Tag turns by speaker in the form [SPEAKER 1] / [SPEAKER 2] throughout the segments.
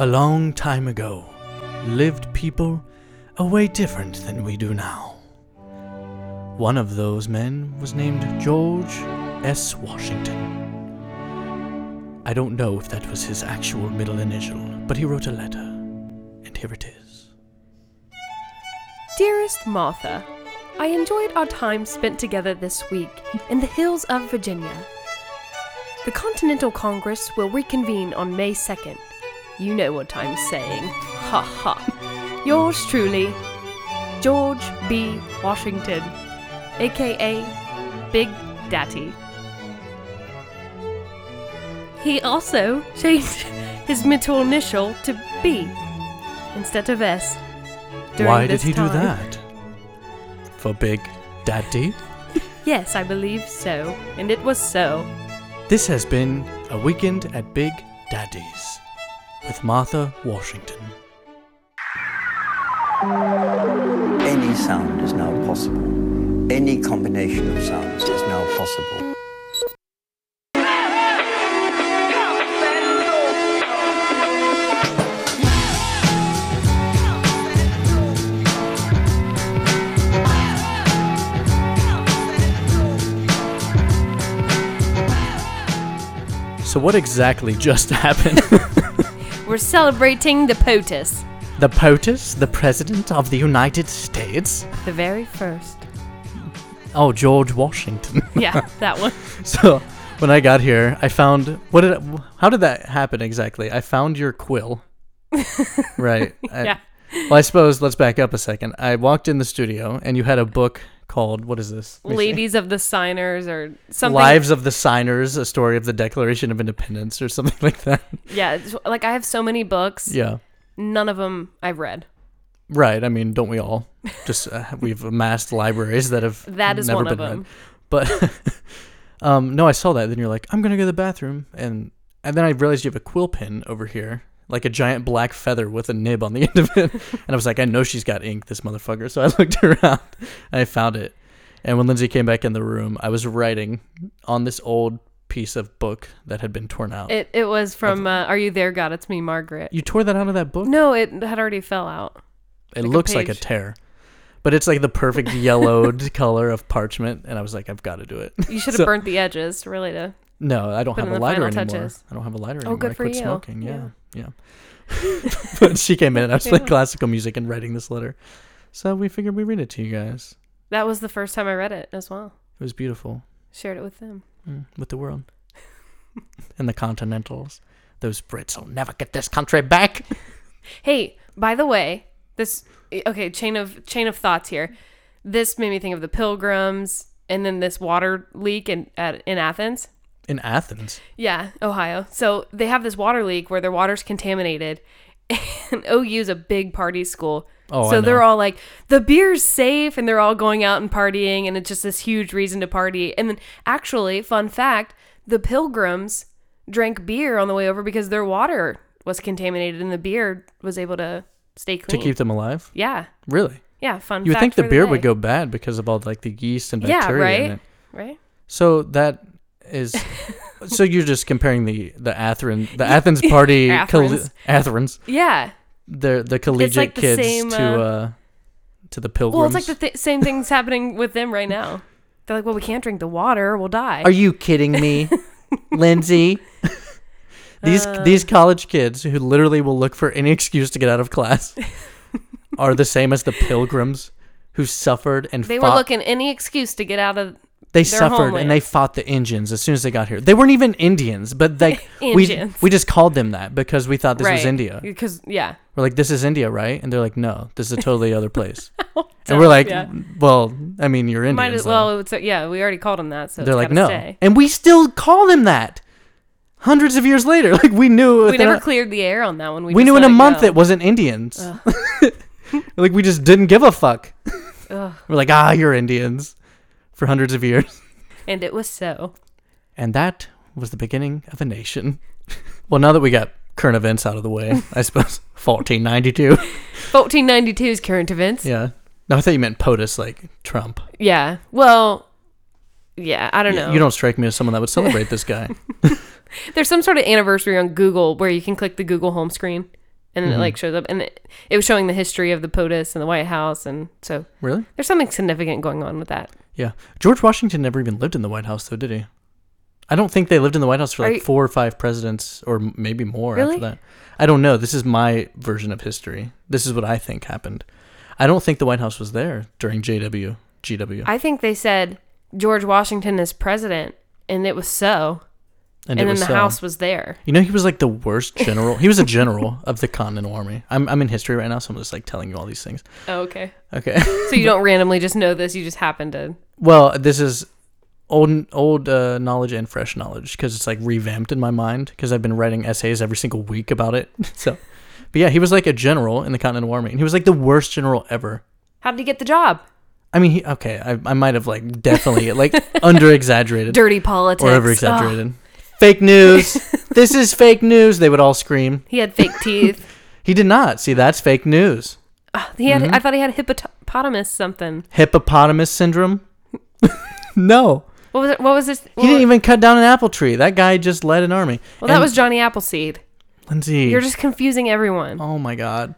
[SPEAKER 1] A long time ago lived people a way different than we do now. One of those men was named George S. Washington. I don't know if that was his actual middle initial, but he wrote a letter, and here it is.
[SPEAKER 2] Dearest Martha, I enjoyed our time spent together this week in the hills of Virginia. The Continental Congress will reconvene on May 2nd. You know what I'm saying. Ha ha. Yours truly, George B. Washington, aka Big Daddy. He also changed his middle initial to B instead of S.
[SPEAKER 1] Why did he do that? For Big Daddy?
[SPEAKER 2] Yes, I believe so. And it was so.
[SPEAKER 1] This has been a weekend at Big Daddy's with Martha Washington.
[SPEAKER 3] Any sound is now possible. Any combination of sounds is now possible.
[SPEAKER 1] So, what exactly just happened?
[SPEAKER 2] We're celebrating the POTUS,
[SPEAKER 1] the POTUS, the President of the United States?
[SPEAKER 2] the very first.
[SPEAKER 1] Oh, George Washington.
[SPEAKER 2] Yeah, that one.
[SPEAKER 1] so, when I got here, I found what did how did that happen exactly? I found your quill. right. I-
[SPEAKER 2] Yeah.
[SPEAKER 1] Well, I suppose let's back up a second. I walked in the studio and you had a book called what is this?
[SPEAKER 2] Ladies of the Signers or something.
[SPEAKER 1] Lives of the Signers, a story of the Declaration of Independence or something like that.
[SPEAKER 2] Yeah, like I have so many books.
[SPEAKER 1] Yeah.
[SPEAKER 2] None of them I've read.
[SPEAKER 1] Right. I mean, don't we all? Just uh, we've amassed libraries that have
[SPEAKER 2] That is
[SPEAKER 1] never
[SPEAKER 2] one of
[SPEAKER 1] been read.
[SPEAKER 2] them.
[SPEAKER 1] But um, no, I saw that. Then you're like, I'm gonna go to the bathroom, and and then I realized you have a quill pen over here, like a giant black feather with a nib on the end of it. and I was like, I know she's got ink, this motherfucker. So I looked around, and I found it. And when Lindsay came back in the room, I was writing on this old piece of book that had been torn out.
[SPEAKER 2] It it was from uh, Are You There, God? It's Me, Margaret.
[SPEAKER 1] you tore that out of that book?
[SPEAKER 2] No, it had already fell out.
[SPEAKER 1] It
[SPEAKER 2] Like a
[SPEAKER 1] looks like a tear. But it's like the perfect yellowed color of parchment, and I was like, I've got to do it.
[SPEAKER 2] You should have
[SPEAKER 1] So-
[SPEAKER 2] burnt the edges, really. To
[SPEAKER 1] No, I don't have a lighter anymore.
[SPEAKER 2] touches.
[SPEAKER 1] I don't have a lighter
[SPEAKER 2] Oh,
[SPEAKER 1] anymore.
[SPEAKER 2] good
[SPEAKER 1] I
[SPEAKER 2] for
[SPEAKER 1] quit
[SPEAKER 2] you.
[SPEAKER 1] smoking. Yeah, yeah. But she came in and I was playing classical music and writing this letter. So we figured we'd read it to you guys.
[SPEAKER 2] that was the first time I read it as well.
[SPEAKER 1] It was beautiful
[SPEAKER 2] Shared it with them.
[SPEAKER 1] mm, with the world and the Continentals. Those Brits will never get this country back.
[SPEAKER 2] Hey, by the way, this okay chain of chain of thoughts here. This made me think of the Pilgrims and then this water leak in at, in Athens.
[SPEAKER 1] In Athens.
[SPEAKER 2] Yeah, Ohio. So they have this water leak where their water's contaminated, and OU's a big party school.
[SPEAKER 1] Oh,
[SPEAKER 2] so they're all like, the beer's safe, and they're all going out and partying, and it's just this huge reason to party. And then, actually, fun fact: the Pilgrims drank beer on the way over because their water was contaminated, and the beer was able to stay clean.
[SPEAKER 1] To keep them alive?
[SPEAKER 2] yeah,
[SPEAKER 1] Really?
[SPEAKER 2] yeah. Fun.
[SPEAKER 1] You would think the beer
[SPEAKER 2] day.
[SPEAKER 1] would go bad because of all like the yeast and
[SPEAKER 2] Yeah,
[SPEAKER 1] bacteria in it.
[SPEAKER 2] right.
[SPEAKER 1] So that is so you're just comparing the the Athens the Athens party coll-.
[SPEAKER 2] Athens Yeah.
[SPEAKER 1] the the collegiate
[SPEAKER 2] like the
[SPEAKER 1] kids
[SPEAKER 2] same,
[SPEAKER 1] to
[SPEAKER 2] uh,
[SPEAKER 1] uh to the pilgrims.
[SPEAKER 2] Well, it's like the th- same things happening with them right now. They're like, well, we can't drink the water, we'll die.
[SPEAKER 1] Are you kidding me, Lindsay? these
[SPEAKER 2] Uh.
[SPEAKER 1] these college kids who literally will look for any excuse to get out of class are the same as the pilgrims who suffered and
[SPEAKER 2] they
[SPEAKER 1] fought.
[SPEAKER 2] were looking any excuse to get out of.
[SPEAKER 1] They
[SPEAKER 2] their
[SPEAKER 1] suffered and they fought the Indians as soon as they got here. They weren't even Indians, but like we we just called them that because we thought this was. India.
[SPEAKER 2] Because yeah,
[SPEAKER 1] We're like, this is India, right? And they're like, no, this is a totally other place. and we're like,
[SPEAKER 2] yeah.
[SPEAKER 1] well, I mean, you're Indians.
[SPEAKER 2] might as
[SPEAKER 1] though."
[SPEAKER 2] well. It's, yeah, we already called them that, so
[SPEAKER 1] they're like, no,
[SPEAKER 2] Stay.
[SPEAKER 1] and we still call them that. Hundreds of years later, like we knew.
[SPEAKER 2] We never clered the air on that one. We,
[SPEAKER 1] we knew in a month
[SPEAKER 2] go.
[SPEAKER 1] it wasn't Indians. like we just didn't give a fuck.
[SPEAKER 2] Ugh.
[SPEAKER 1] We're like, ah, you're Indians, for hundreds of years.
[SPEAKER 2] and it was so.
[SPEAKER 1] And that was the beginning of a nation. well, now that we got current events out of the way, I suppose 1492.
[SPEAKER 2] 1492 is current events.
[SPEAKER 1] Yeah. No, I thought you meant POTUS, like Trump.
[SPEAKER 2] Yeah. Well, yeah. I don't know.
[SPEAKER 1] You don't strike me as someone that would celebrate this guy.
[SPEAKER 2] There's some sort of anniversary on Google where you can click the Google home screen and it mm-hmm. like shows up, and it, it was showing the history of the POTUS and the White House, and so
[SPEAKER 1] Really?
[SPEAKER 2] there's something significant going on with that.
[SPEAKER 1] Yeah. George Washington never even lived in the White House, though, did he? I don't think they lived in the White House for
[SPEAKER 2] Are
[SPEAKER 1] like
[SPEAKER 2] you-
[SPEAKER 1] four or five presidents, or m- maybe more
[SPEAKER 2] Really?
[SPEAKER 1] after that. I don't know. This is my version of history. This is what I think happened. I don't think the White House was there during JW, GW.
[SPEAKER 2] I think they said George Washington is president, and it was so, and,
[SPEAKER 1] it
[SPEAKER 2] then
[SPEAKER 1] was
[SPEAKER 2] the. House was there.
[SPEAKER 1] You know, he was like the worst general. he was a general of the Continental Army. I'm, I'm in history right now, so I'm just like telling you all these things.
[SPEAKER 2] Oh, okay.
[SPEAKER 1] Okay.
[SPEAKER 2] So you don't randomly just know this; you just happen to.
[SPEAKER 1] well, this is old old uh, knowledge and fresh knowledge because it's like revamped in my mind because I've been writing essays every single week about it. So, but yeah, he was like a general in the Continental Army, and he was like the worst general ever.
[SPEAKER 2] How did he get the job?
[SPEAKER 1] I mean, he, okay, I, I might have like definitely like under exaggerated
[SPEAKER 2] Dirty politics.
[SPEAKER 1] or over exaggerated. Fake news. this is fake news. They would all scream.
[SPEAKER 2] he had fake teeth.
[SPEAKER 1] He did not. See, that's fake news.
[SPEAKER 2] Ugh, he had.
[SPEAKER 1] Mm-hmm.
[SPEAKER 2] I thought he had hippopotamus something.
[SPEAKER 1] Hippopotamus syndrome. no,
[SPEAKER 2] What was it? What was this?
[SPEAKER 1] he didn't even cut down an apple tree. That guy just led an army.
[SPEAKER 2] Well, that was Johnny Appleseed.
[SPEAKER 1] Lindsay.
[SPEAKER 2] You're just confusing everyone.
[SPEAKER 1] Oh my god.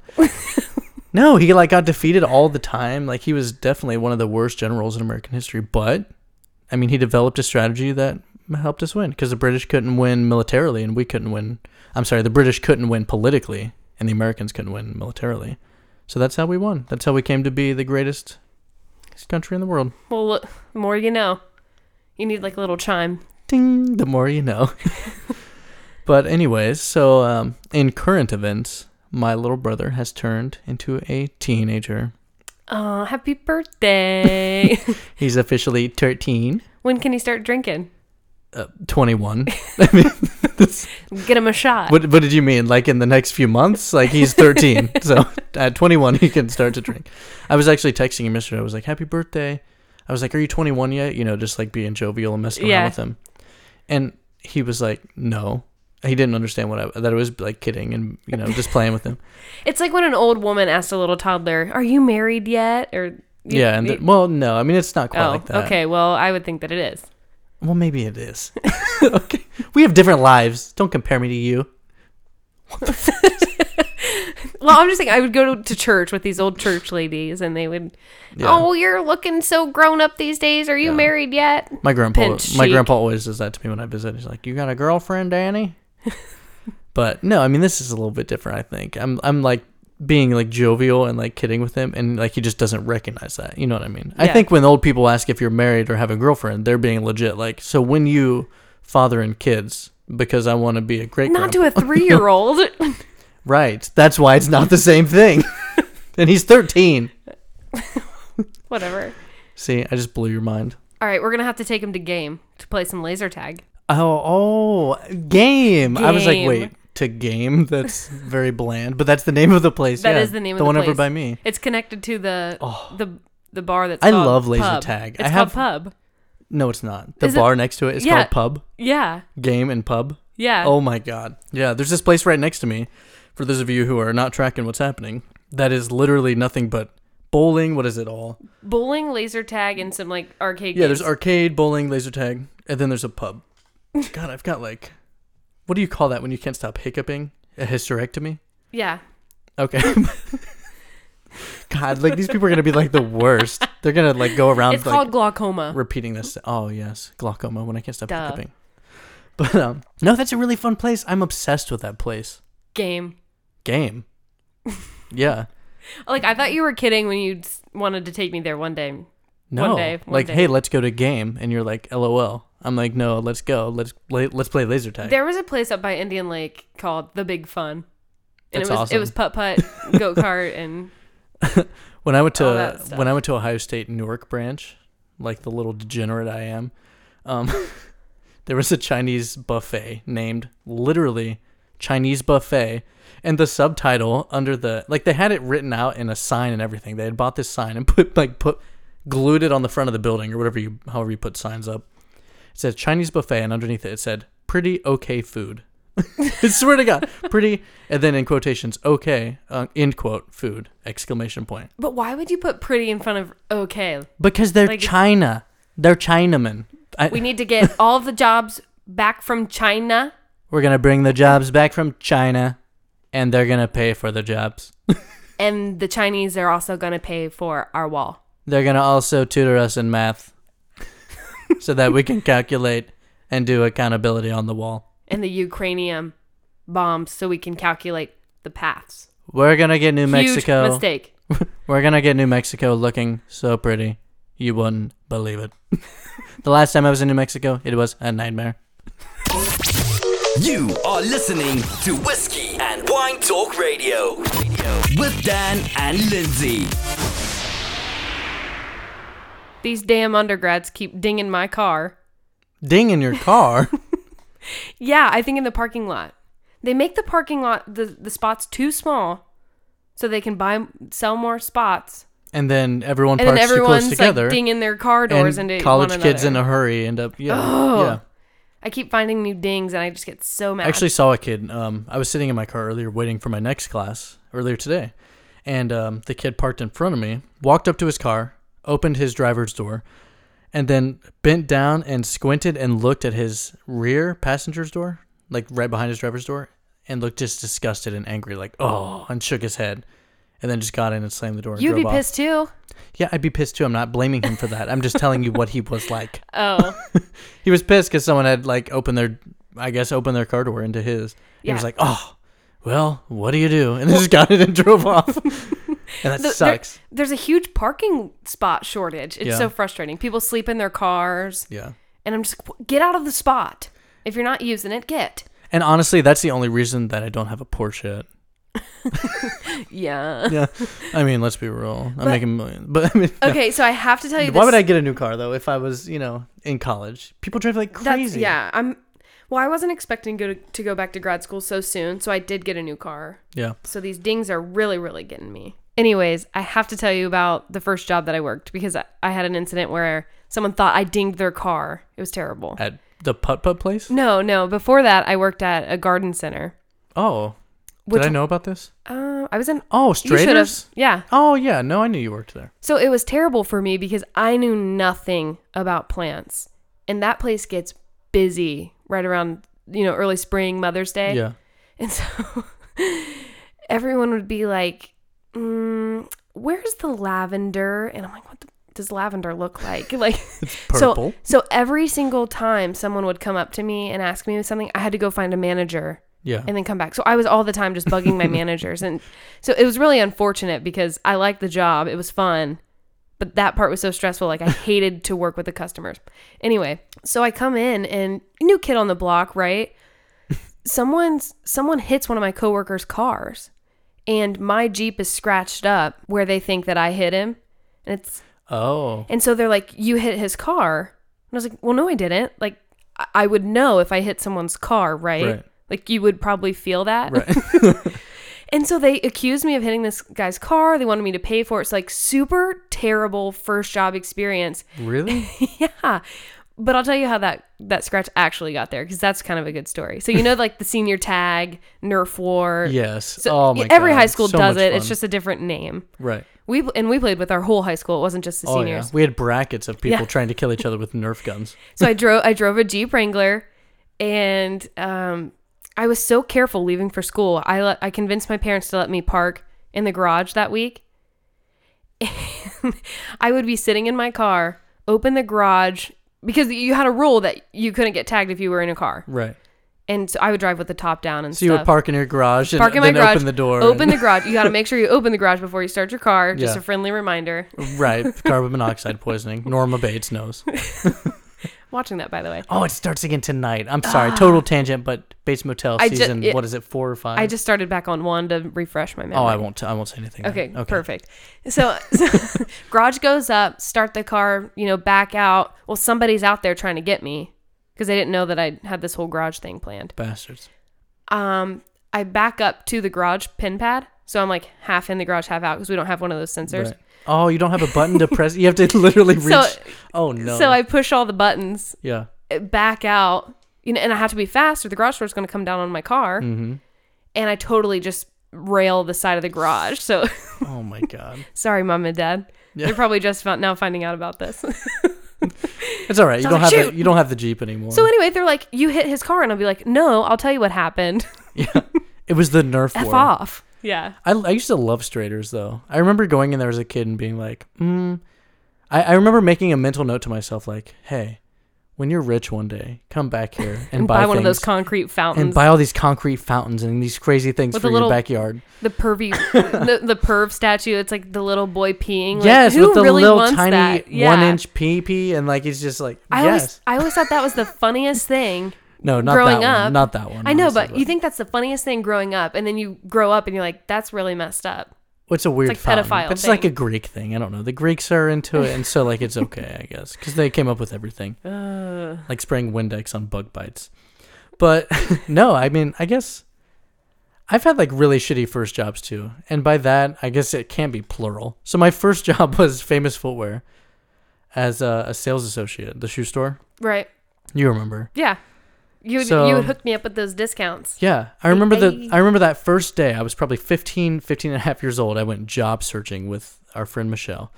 [SPEAKER 1] no, he like got defeated all the time. Like he was definitely one of the worst generals in American history. But I mean, he developed a strategy that helped us win because the British couldn't win militarily, and we couldn't win. I'm sorry, the British couldn't win politically, and the Americans couldn't win militarily. So that's how we won. That's how we came to be the greatest country in the world.
[SPEAKER 2] Well, look, the more you know. You need like a little chime.
[SPEAKER 1] Ding, the more you know. but anyways, so um, in current events, my little brother has turned into a teenager.
[SPEAKER 2] Oh, happy birthday!
[SPEAKER 1] He's officially 13,
[SPEAKER 2] when can he start drinking?
[SPEAKER 1] Uh, 21. I mean, this-
[SPEAKER 2] Get him a shot.
[SPEAKER 1] what, what did you mean? Like in the next few months? Like he's 13. so at 21, he can start to drink. I was actually texting him yesterday. I was like, happy birthday. I was like, are you 21 yet? You know, just like being jovial and messing
[SPEAKER 2] Yeah.
[SPEAKER 1] around with him. And he was like, no. He didn't understand what I, that I was like kidding and, you know, just playing with him.
[SPEAKER 2] It's like when an old woman asks a little toddler, "Are you married yet?" Or
[SPEAKER 1] yeah. And
[SPEAKER 2] you-
[SPEAKER 1] th- well, no, I mean, it's not quite
[SPEAKER 2] oh,
[SPEAKER 1] like that.
[SPEAKER 2] okay. Well, I would think that it is.
[SPEAKER 1] Well, maybe it is. okay. We have different lives. Don't compare me to you.
[SPEAKER 2] Well, I'm just saying I would go to, church with these old church ladies, and they would,
[SPEAKER 1] Yeah.
[SPEAKER 2] "Oh, you're looking so grown up these days. Are you married yet?"
[SPEAKER 1] My grandpa,
[SPEAKER 2] Pinch
[SPEAKER 1] my
[SPEAKER 2] cheek.
[SPEAKER 1] grandpa always does that to me when I visit. He's like, "You got a girlfriend, Danny?" but no, I mean this is a little bit different. I think I'm, I'm like being like jovial and like kidding with him, and like he just doesn't recognize that. You know what I mean? I think when old people ask if you're married or have a girlfriend, they're being legit. Like, so when you father and kids, because I want to be a great
[SPEAKER 2] Not to
[SPEAKER 1] grandpa.
[SPEAKER 2] a three year old.
[SPEAKER 1] right. That's why it's not the same thing. and he's 13.
[SPEAKER 2] Whatever.
[SPEAKER 1] See, I just blew your mind.
[SPEAKER 2] All right, we're gonna have to take him to game to play some laser tag.
[SPEAKER 1] Oh, oh, game. I was like, wait, to game? That's very bland, but that's the name of the place.
[SPEAKER 2] That
[SPEAKER 1] yeah.
[SPEAKER 2] is the name of
[SPEAKER 1] the
[SPEAKER 2] the
[SPEAKER 1] one over by me.
[SPEAKER 2] It's connected to the
[SPEAKER 1] Oh.
[SPEAKER 2] the the bar that's.
[SPEAKER 1] I love laser
[SPEAKER 2] Pub.
[SPEAKER 1] tag.
[SPEAKER 2] It's
[SPEAKER 1] I
[SPEAKER 2] called
[SPEAKER 1] have-
[SPEAKER 2] pub.
[SPEAKER 1] No, it's not. The
[SPEAKER 2] Is it-
[SPEAKER 1] bar next to it is
[SPEAKER 2] Yeah.
[SPEAKER 1] called pub.
[SPEAKER 2] Yeah,
[SPEAKER 1] Game and pub.
[SPEAKER 2] yeah.
[SPEAKER 1] Oh my god. Yeah, there's this place right next to me. For those of you who are not tracking what's happening, that is literally nothing but bowling. What is it all?
[SPEAKER 2] Bowling, laser tag, and some like arcade.
[SPEAKER 1] Yeah, there's arcade, bowling, laser tag, and then there's a pub. God, I've got like, what do you call that when you can't stop hiccuping? A hysterectomy?
[SPEAKER 2] Yeah,
[SPEAKER 1] Okay. God, like these people are gonna be like the worst. They're gonna like go around
[SPEAKER 2] it's
[SPEAKER 1] like
[SPEAKER 2] called glaucoma.
[SPEAKER 1] repeating this. Oh yes, glaucoma when I can't stop
[SPEAKER 2] Duh.
[SPEAKER 1] hiccuping. But um, no, that's a really fun place. I'm obsessed with that place.
[SPEAKER 2] Game.
[SPEAKER 1] Game. Yeah.
[SPEAKER 2] Like I thought you were kidding when you wanted to take me there one day.
[SPEAKER 1] No.
[SPEAKER 2] day, one
[SPEAKER 1] like,
[SPEAKER 2] day.
[SPEAKER 1] hey, let's go to game, and you're like, LOL. I'm like, no, let's go. Let's play. Let's play laser tag.
[SPEAKER 2] There was a place up by Indian Lake called the Big Fun, and
[SPEAKER 1] That's
[SPEAKER 2] it was
[SPEAKER 1] awesome.
[SPEAKER 2] it was putt putt, go kart, and
[SPEAKER 1] when I went to when I went to Ohio State Newark branch, like the little degenerate I am, um, there was a Chinese buffet named literally Chinese buffet, and the subtitle under the like they had it written out in a sign and everything. They had bought this sign and put like put glued it on the front of the building or whatever you however you put signs up. It said Chinese buffet, and underneath it it said pretty okay food. I swear to God, pretty, and then in quotations, okay, uh, end quote, food, exclamation point.
[SPEAKER 2] but why would you put pretty in front of okay?
[SPEAKER 1] Because they're
[SPEAKER 2] Like-
[SPEAKER 1] China. They're Chinamen. I,
[SPEAKER 2] We need to get all the jobs back from China.
[SPEAKER 1] we're gonna bring the jobs back from China, and they're gonna pay for the jobs.
[SPEAKER 2] And the Chinese are also going to pay for our wall.
[SPEAKER 1] They're gonna also tutor us in math, so that we can calculate and do accountability on the wall.
[SPEAKER 2] And the Ukrainian bombs so we can calculate the paths.
[SPEAKER 1] We're gonna get New Mexico.
[SPEAKER 2] Huge mistake.
[SPEAKER 1] We're gonna get New Mexico looking so pretty, you wouldn't believe it. the last time I was in New Mexico, it was a nightmare.
[SPEAKER 4] You are listening to Whiskey and Wine Talk Radio with Dan and Lindsay.
[SPEAKER 2] These damn undergrads keep dinging my car.
[SPEAKER 1] Ding in your car.
[SPEAKER 2] Yeah, I think in the parking lot. They make the parking lot the, the spots too small so they can buy sell more spots.
[SPEAKER 1] and then everyone
[SPEAKER 2] And then
[SPEAKER 1] parks too close
[SPEAKER 2] everyone's
[SPEAKER 1] together.
[SPEAKER 2] like dinging their car doors
[SPEAKER 1] and
[SPEAKER 2] into
[SPEAKER 1] college
[SPEAKER 2] one
[SPEAKER 1] kids in
[SPEAKER 2] another.
[SPEAKER 1] a hurry end up yeah
[SPEAKER 2] Ugh.
[SPEAKER 1] yeah.
[SPEAKER 2] I keep finding new dings and I just get so mad.
[SPEAKER 1] I actually saw a kid. Um, I was sitting in my car earlier, waiting for my next class earlier today, and um, the kid parked in front of me, walked up to his car, opened his driver's door, and then bent down and squinted and looked at his rear passenger's door, like right behind his driver's door, and looked just disgusted and angry, like oh, and shook his head, and then just got in and slammed the door. And
[SPEAKER 2] You'd
[SPEAKER 1] drove
[SPEAKER 2] be
[SPEAKER 1] off.
[SPEAKER 2] pissed too.
[SPEAKER 1] Yeah, I'd be pissed too. I'm not blaming him for that. I'm just telling you what he was like.
[SPEAKER 2] Oh.
[SPEAKER 1] He was pissed because someone had like opened their, I guess, opened their car door into his. Yeah. He was like, "Oh, well, what do you do?" And then just got it and drove off. And that
[SPEAKER 2] The- there-
[SPEAKER 1] sucks.
[SPEAKER 2] there's a huge parking spot shortage. It's
[SPEAKER 1] Yeah.
[SPEAKER 2] so frustrating. People sleep in their cars,
[SPEAKER 1] Yeah.
[SPEAKER 2] and I'm just get out of the spot. If you're not using it, get.
[SPEAKER 1] And honestly, that's the only reason that I don't have a Porsche yet.
[SPEAKER 2] Yeah.
[SPEAKER 1] Yeah. I mean, let's be real. I'm making a million, but I mean,
[SPEAKER 2] Okay, so I have to tell you.
[SPEAKER 1] why
[SPEAKER 2] this,
[SPEAKER 1] would I get a new car though if I was, you know, in college? People drive like
[SPEAKER 2] That's,
[SPEAKER 1] crazy.
[SPEAKER 2] yeah, I'm. Well, I wasn't expecting go to, to go back to grad school so soon, so I did get a new car.
[SPEAKER 1] Yeah.
[SPEAKER 2] So these dings are really, really getting me. Anyways, I have to tell you about the first job that I worked because I, I had an incident where someone thought I dinged their car. It was terrible.
[SPEAKER 1] At the putt putt place.
[SPEAKER 2] No, no. Before that, I worked at a garden center.
[SPEAKER 1] Oh.
[SPEAKER 2] Which-
[SPEAKER 1] Did I know about this?
[SPEAKER 2] Uh, I was in.
[SPEAKER 1] Oh,
[SPEAKER 2] You should have.
[SPEAKER 1] Straders.
[SPEAKER 2] Yeah.
[SPEAKER 1] Oh yeah, no, I knew you worked there.
[SPEAKER 2] So it was terrible for me because I knew nothing about plants, and that place gets busy right around you know early spring, Mother's Day.
[SPEAKER 1] Yeah.
[SPEAKER 2] And so everyone would be like, mm, "Where's the lavender?" And I'm like, "What the, does lavender look like?" Like,
[SPEAKER 1] Purple.
[SPEAKER 2] so so every single time someone would come up to me and ask me something, I had to go find a manager
[SPEAKER 1] yeah.
[SPEAKER 2] and then come back. So I was all the time just bugging my managers, and so it was really unfortunate because I liked the job; it was fun, but that part was so stressful. Like I hated to work with the customers. Anyway, so I come in and new kid on the block, right? Someone's someone hits one of my coworkers' cars, and my Jeep is scratched up where they think that I hit him, and it's
[SPEAKER 1] oh.
[SPEAKER 2] and so they're like, "You hit his car," and I was like, "Well, no, I didn't. Like, I- I would know if I hit someone's car, right?
[SPEAKER 1] Right.
[SPEAKER 2] Like, you would probably feel that."
[SPEAKER 1] Right.
[SPEAKER 2] And so they accused me of hitting this guy's car. They wanted me to pay for it. It's like super terrible first job experience.
[SPEAKER 1] really?
[SPEAKER 2] yeah. But I'll tell you how that that scratch actually got there because that's kind of a good story. So you know, like the senior tag, Nerf war.
[SPEAKER 1] Yes.
[SPEAKER 2] So
[SPEAKER 1] oh my
[SPEAKER 2] every
[SPEAKER 1] God.
[SPEAKER 2] high school
[SPEAKER 1] So
[SPEAKER 2] does
[SPEAKER 1] much
[SPEAKER 2] it. It's
[SPEAKER 1] fun.
[SPEAKER 2] just a different name.
[SPEAKER 1] right.
[SPEAKER 2] We and we played with our whole high school. It wasn't just the
[SPEAKER 1] Oh
[SPEAKER 2] seniors.
[SPEAKER 1] yeah. We had brackets of people
[SPEAKER 2] Yeah.
[SPEAKER 1] trying to kill each other with Nerf guns.
[SPEAKER 2] So I drove I drove a Jeep Wrangler and um I was so careful leaving for school. I let, I convinced my parents to let me park in the garage that week. And I would be sitting in my car, open the garage because you had a rule that you couldn't get tagged if you were in a car.
[SPEAKER 1] Right.
[SPEAKER 2] And so I would drive with the top down and
[SPEAKER 1] So
[SPEAKER 2] stuff.
[SPEAKER 1] you would park in your garage and
[SPEAKER 2] Park in my
[SPEAKER 1] then
[SPEAKER 2] garage.
[SPEAKER 1] open the door.
[SPEAKER 2] Open
[SPEAKER 1] and-
[SPEAKER 2] the garage. You got to make sure you open the garage before you start your car. Just
[SPEAKER 1] Yeah.
[SPEAKER 2] a friendly reminder.
[SPEAKER 1] right. Carbon monoxide poisoning. Norma Bates knows.
[SPEAKER 2] Watching that, by the way.
[SPEAKER 1] Oh, it starts again tonight. I'm sorry. Total tangent, but Bates Motel
[SPEAKER 2] I ju-
[SPEAKER 1] season.
[SPEAKER 2] it-
[SPEAKER 1] what is it? Four or five?
[SPEAKER 2] I just started back on one to refresh my memory.
[SPEAKER 1] Oh, I won't. T- I won't say anything. then.
[SPEAKER 2] Okay, perfect. So, so garage goes up, start the car, you know, back out. Well, somebody's out there trying to get me because they didn't know that I had this whole garage thing planned.
[SPEAKER 1] Bastards.
[SPEAKER 2] Um, I back up to the garage pin pad, so I'm like half in the garage, half out because we don't have one of those sensors.
[SPEAKER 1] Right. Oh, you don't have a button to press. You have to literally reach.
[SPEAKER 2] So,
[SPEAKER 1] oh no.
[SPEAKER 2] so I push all the buttons,
[SPEAKER 1] yeah.
[SPEAKER 2] back out, you know, and I have to be fast or the garage door is going to come down on my car,
[SPEAKER 1] Mm-hmm.
[SPEAKER 2] and I totally just rail the side of the garage. So,
[SPEAKER 1] Oh my god.
[SPEAKER 2] sorry, mom and dad.
[SPEAKER 1] Yeah.
[SPEAKER 2] They're probably just now finding out about this.
[SPEAKER 1] It's all right. You don't
[SPEAKER 2] like,
[SPEAKER 1] have
[SPEAKER 2] shoot.
[SPEAKER 1] the, you don't have the Jeep anymore.
[SPEAKER 2] So anyway, they're like, "You hit his car," and I'll be like, "No, I'll tell you what happened."
[SPEAKER 1] yeah. It was the Nerf
[SPEAKER 2] F
[SPEAKER 1] war.
[SPEAKER 2] off. Yeah.
[SPEAKER 1] I, I used to love Straders though. I remember going in there as a kid and being like, mm. I, I remember making a mental note to myself like, hey, when you're rich one day, come back here and,
[SPEAKER 2] And
[SPEAKER 1] buy,
[SPEAKER 2] buy, one of those concrete fountains.
[SPEAKER 1] and buy all these concrete fountains and these crazy things
[SPEAKER 2] With
[SPEAKER 1] for
[SPEAKER 2] a
[SPEAKER 1] your backyard.
[SPEAKER 2] the pervy, the, the perv statue. It's like the little boy peeing. Like,
[SPEAKER 1] yes,
[SPEAKER 2] who
[SPEAKER 1] with the
[SPEAKER 2] really
[SPEAKER 1] little
[SPEAKER 2] wants
[SPEAKER 1] tiny
[SPEAKER 2] that? Yeah.
[SPEAKER 1] one inch pee pee and like he's just like
[SPEAKER 2] I
[SPEAKER 1] yes.
[SPEAKER 2] always, I always thought that was the funniest thing.
[SPEAKER 1] no, not
[SPEAKER 2] growing
[SPEAKER 1] that
[SPEAKER 2] up-
[SPEAKER 1] one. Not that one.
[SPEAKER 2] I know,
[SPEAKER 1] honestly,
[SPEAKER 2] but you think that's the funniest thing growing up, and then you grow up and you're like, that's really messed up.
[SPEAKER 1] It's a weird
[SPEAKER 2] like
[SPEAKER 1] fountain,
[SPEAKER 2] pedophile
[SPEAKER 1] but it's like a. Greek thing. I don't know. The Greeks are into it, and so like it's okay, I guess, because they came up with everything,
[SPEAKER 2] Uh,
[SPEAKER 1] like spraying Windex on bug bites. But no, I mean, I guess I've had like really shitty first jobs too, and by that, I guess it can't be plural. So my first job was Famous Footwear as a, a sales associate at the shoe store.
[SPEAKER 2] right.
[SPEAKER 1] You remember?
[SPEAKER 2] Yeah. You would,
[SPEAKER 1] So-
[SPEAKER 2] you would hook me up with those discounts.
[SPEAKER 1] Yeah, I remember the. I remember that first day. I was probably 15, 15 and a half years old. I went job searching with our friend Michelle.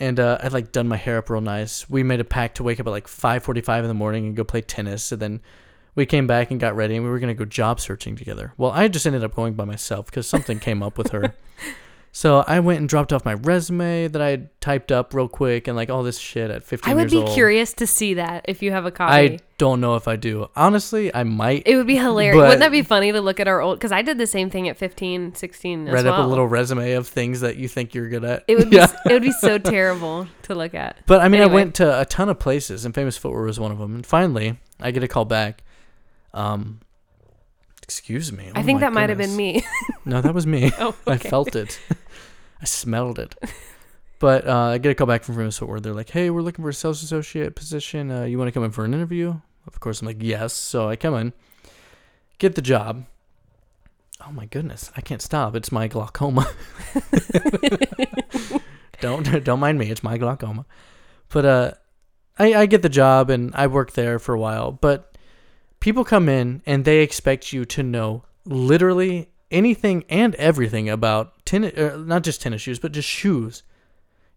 [SPEAKER 1] And uh, I'd like done my hair up real nice. We made a pact to wake up at like 5:45 in the morning and go play tennis. And then we came back and got ready and we were going to go job searching together. Well, I just ended up going by myself cuz something came up with her. So I went and dropped off my resume that I had typed up real quick and like all this shit at 15
[SPEAKER 2] I would
[SPEAKER 1] years
[SPEAKER 2] be
[SPEAKER 1] old.
[SPEAKER 2] curious to see that if you have a copy.
[SPEAKER 1] I don't know if I do. Honestly, I might
[SPEAKER 2] it would be hilarious.
[SPEAKER 1] But-
[SPEAKER 2] Wouldn't that be funny to look at our old? Because I did the same thing at 15, 16 as
[SPEAKER 1] read up a little resume of things that you think you're good at.
[SPEAKER 2] It would be
[SPEAKER 1] yeah.
[SPEAKER 2] it would be so terrible to look at.
[SPEAKER 1] But I mean, I went to a ton of places, and Famous Footwear was one of them. And finally, I get a call back. Um, excuse me.
[SPEAKER 2] I
[SPEAKER 1] Oh
[SPEAKER 2] think that might have been me.
[SPEAKER 1] No, that was me.
[SPEAKER 2] oh,
[SPEAKER 1] I felt it. I smelled it. But uh, I get a call back from Famous Footwear. They're like, "Hey, we're looking for a sales associate position. Uh, you want to come in for an interview?" Of course, I'm like, "Yes." So I come in, get the job. Oh my goodness, I can't stop. It's my glaucoma. don't don't mind me. It's my glaucoma. But uh, I I get the job and I work there for a while. But people come in and they expect you to know literally anything and everything about tennis, uh, not just tennis shoes, but just shoes.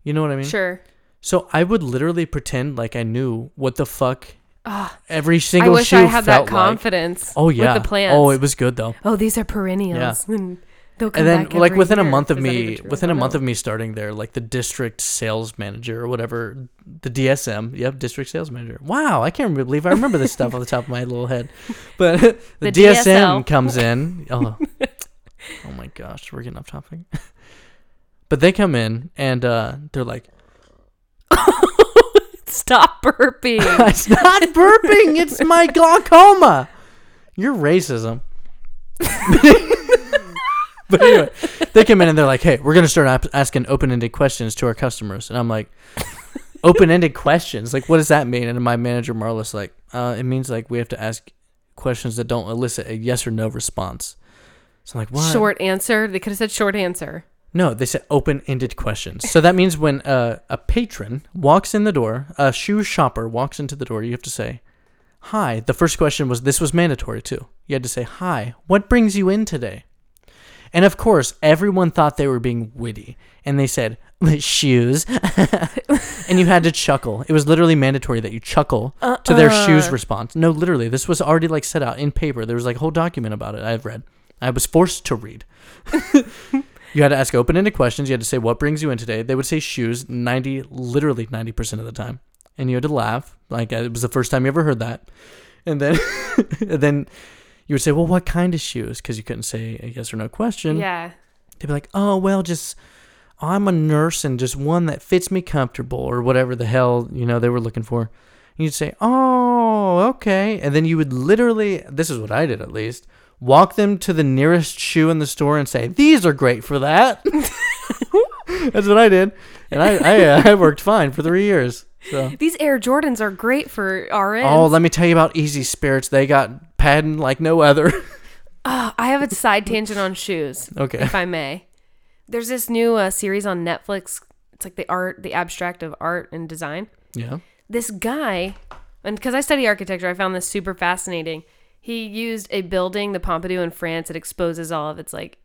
[SPEAKER 1] You know what I mean?
[SPEAKER 2] Sure.
[SPEAKER 1] So I would literally pretend like I knew what the fuck
[SPEAKER 2] Ah,
[SPEAKER 1] every
[SPEAKER 2] I
[SPEAKER 1] single
[SPEAKER 2] wish
[SPEAKER 1] shoe
[SPEAKER 2] I had that
[SPEAKER 1] felt like.
[SPEAKER 2] confidence.
[SPEAKER 1] Oh yeah.
[SPEAKER 2] With the plants.
[SPEAKER 1] Oh, it was good though.
[SPEAKER 2] Oh, these are perennials. And they'll come
[SPEAKER 1] and then
[SPEAKER 2] back
[SPEAKER 1] like within a month of
[SPEAKER 2] Is
[SPEAKER 1] me within a month
[SPEAKER 2] know.
[SPEAKER 1] of me starting there like the district sales manager or whatever the dsm yep district sales manager. Wow i can't believe i remember this stuff off the top of my little head. But the,
[SPEAKER 2] The
[SPEAKER 1] dsm
[SPEAKER 2] DSL.
[SPEAKER 1] comes in. Oh, oh my gosh we're getting off topic. But they come in and uh, they're like
[SPEAKER 2] Stop burping.
[SPEAKER 1] it's not burping it's my glaucoma. You're racism but anyway, they come in and they're like, "Hey, we're gonna start ap- asking open-ended questions to our customers," and I'm like, "Open-ended questions? Like, what does that mean?" And my manager Marla's like, uh, "It means like we have to ask questions that don't elicit a yes or no response." So I'm like, "What?"
[SPEAKER 2] Short answer. They could have said short answer.
[SPEAKER 1] No, they said open-ended questions. So that means when uh, a patron walks in the door, a shoe shopper walks into the door, you have to say, "Hi." The first question was this was mandatory too. You had to say, "Hi, what brings you in today?" And of course, everyone thought they were being witty, and they said, "Shoes," and you had to chuckle. It was literally mandatory that you chuckle to their shoes response. No, literally, this was already like set out in paper. There was like a whole document about it. I've read. I was forced to read. You had to ask open-ended questions. You had to say what brings you in today. They would say shoes 90 literally 90% of the time. And you had to laugh like uh, it was the first time you ever heard that. And then and then you would say, "Well, what kind of shoes?" cuz you couldn't say a yes or no question.
[SPEAKER 2] Yeah.
[SPEAKER 1] They'd be like, "Oh, well, just I'm a nurse and just one that fits me comfortable or whatever the hell, you know, they were looking for." And you'd say, "Oh, okay." And then you would literally, this is what I did at least, walk them to the nearest shoe in the store and say, "These are great for that." That's what I did. And I I, uh, I worked fine for 3 years. So
[SPEAKER 2] These Air Jordans are great for RNs.
[SPEAKER 1] Oh, let me tell you about Easy Spirits. They got padding like no other.
[SPEAKER 2] Ah, I have a side tangent on shoes,
[SPEAKER 1] okay.
[SPEAKER 2] if I may. There's this new uh, series on Netflix. It's like the art, the abstract of art and design.
[SPEAKER 1] Yeah.
[SPEAKER 2] This guy, and because I study architecture, I found this super fascinating. He used a building, the Pompidou in France. It exposes all of its like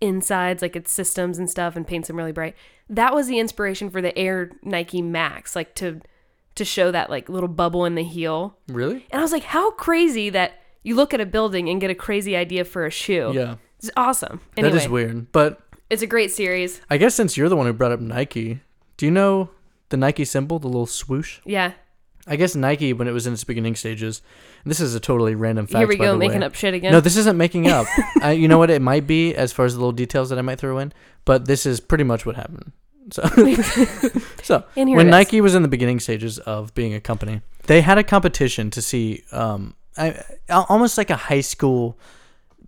[SPEAKER 2] insides, like its systems and stuff, and paints them really bright. That was the inspiration for the Air Nike Max, like to to show that like little bubble in the heel.
[SPEAKER 1] Really?
[SPEAKER 2] And I was like, how crazy that you look at a building and get a crazy idea for a shoe.
[SPEAKER 1] Yeah,
[SPEAKER 2] It's awesome. Anyway,
[SPEAKER 1] that is weird. But
[SPEAKER 2] it's a great series.
[SPEAKER 1] I guess since you're the one who brought up Nike, do you know the Nike symbol, the little swoosh?
[SPEAKER 2] Yeah.
[SPEAKER 1] I guess Nike, when it was in its beginning stages, this is a totally random fact.
[SPEAKER 2] Here we go, making
[SPEAKER 1] way.
[SPEAKER 2] up shit again.
[SPEAKER 1] No, this isn't making up. I, you know what? It might be as far as the little details that I might throw in, but this is pretty much what happened. So, so when. Nike was in the beginning stages of being a company, they had a competition to see, um, I, almost like a high school.